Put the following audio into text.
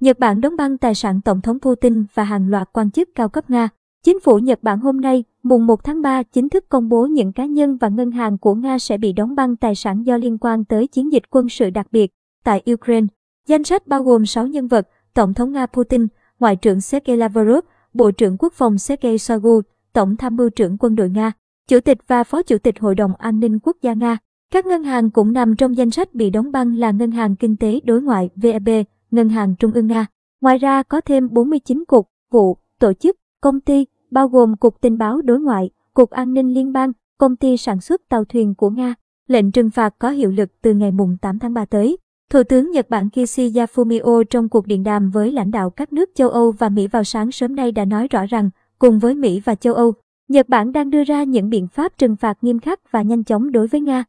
Nhật Bản đóng băng tài sản Tổng thống Putin và hàng loạt quan chức cao cấp Nga. Chính phủ Nhật Bản hôm nay, mùng 1 tháng 3 chính thức công bố những cá nhân và ngân hàng của Nga sẽ bị đóng băng tài sản do liên quan tới chiến dịch quân sự đặc biệt tại Ukraine. Danh sách bao gồm 6 nhân vật, Tổng thống Nga Putin, Ngoại trưởng Sergei Lavrov, Bộ trưởng Quốc phòng Sergei Shoigu, Tổng tham mưu trưởng quân đội Nga, Chủ tịch và Phó Chủ tịch Hội đồng An ninh Quốc gia Nga. Các ngân hàng cũng nằm trong danh sách bị đóng băng là Ngân hàng Kinh tế Đối ngoại VEB, Ngân hàng Trung ương Nga. Ngoài ra có thêm 49 cục, vụ, tổ chức, công ty, bao gồm Cục Tình báo Đối ngoại, Cục An ninh Liên bang, Công ty sản xuất tàu thuyền của Nga. Lệnh trừng phạt có hiệu lực từ ngày 8 tháng 3 tới. Thủ tướng Nhật Bản Kishida Fumio trong cuộc điện đàm với lãnh đạo các nước châu Âu và Mỹ vào sáng sớm nay đã nói rõ rằng, cùng với Mỹ và châu Âu, Nhật Bản đang đưa ra những biện pháp trừng phạt nghiêm khắc và nhanh chóng đối với Nga.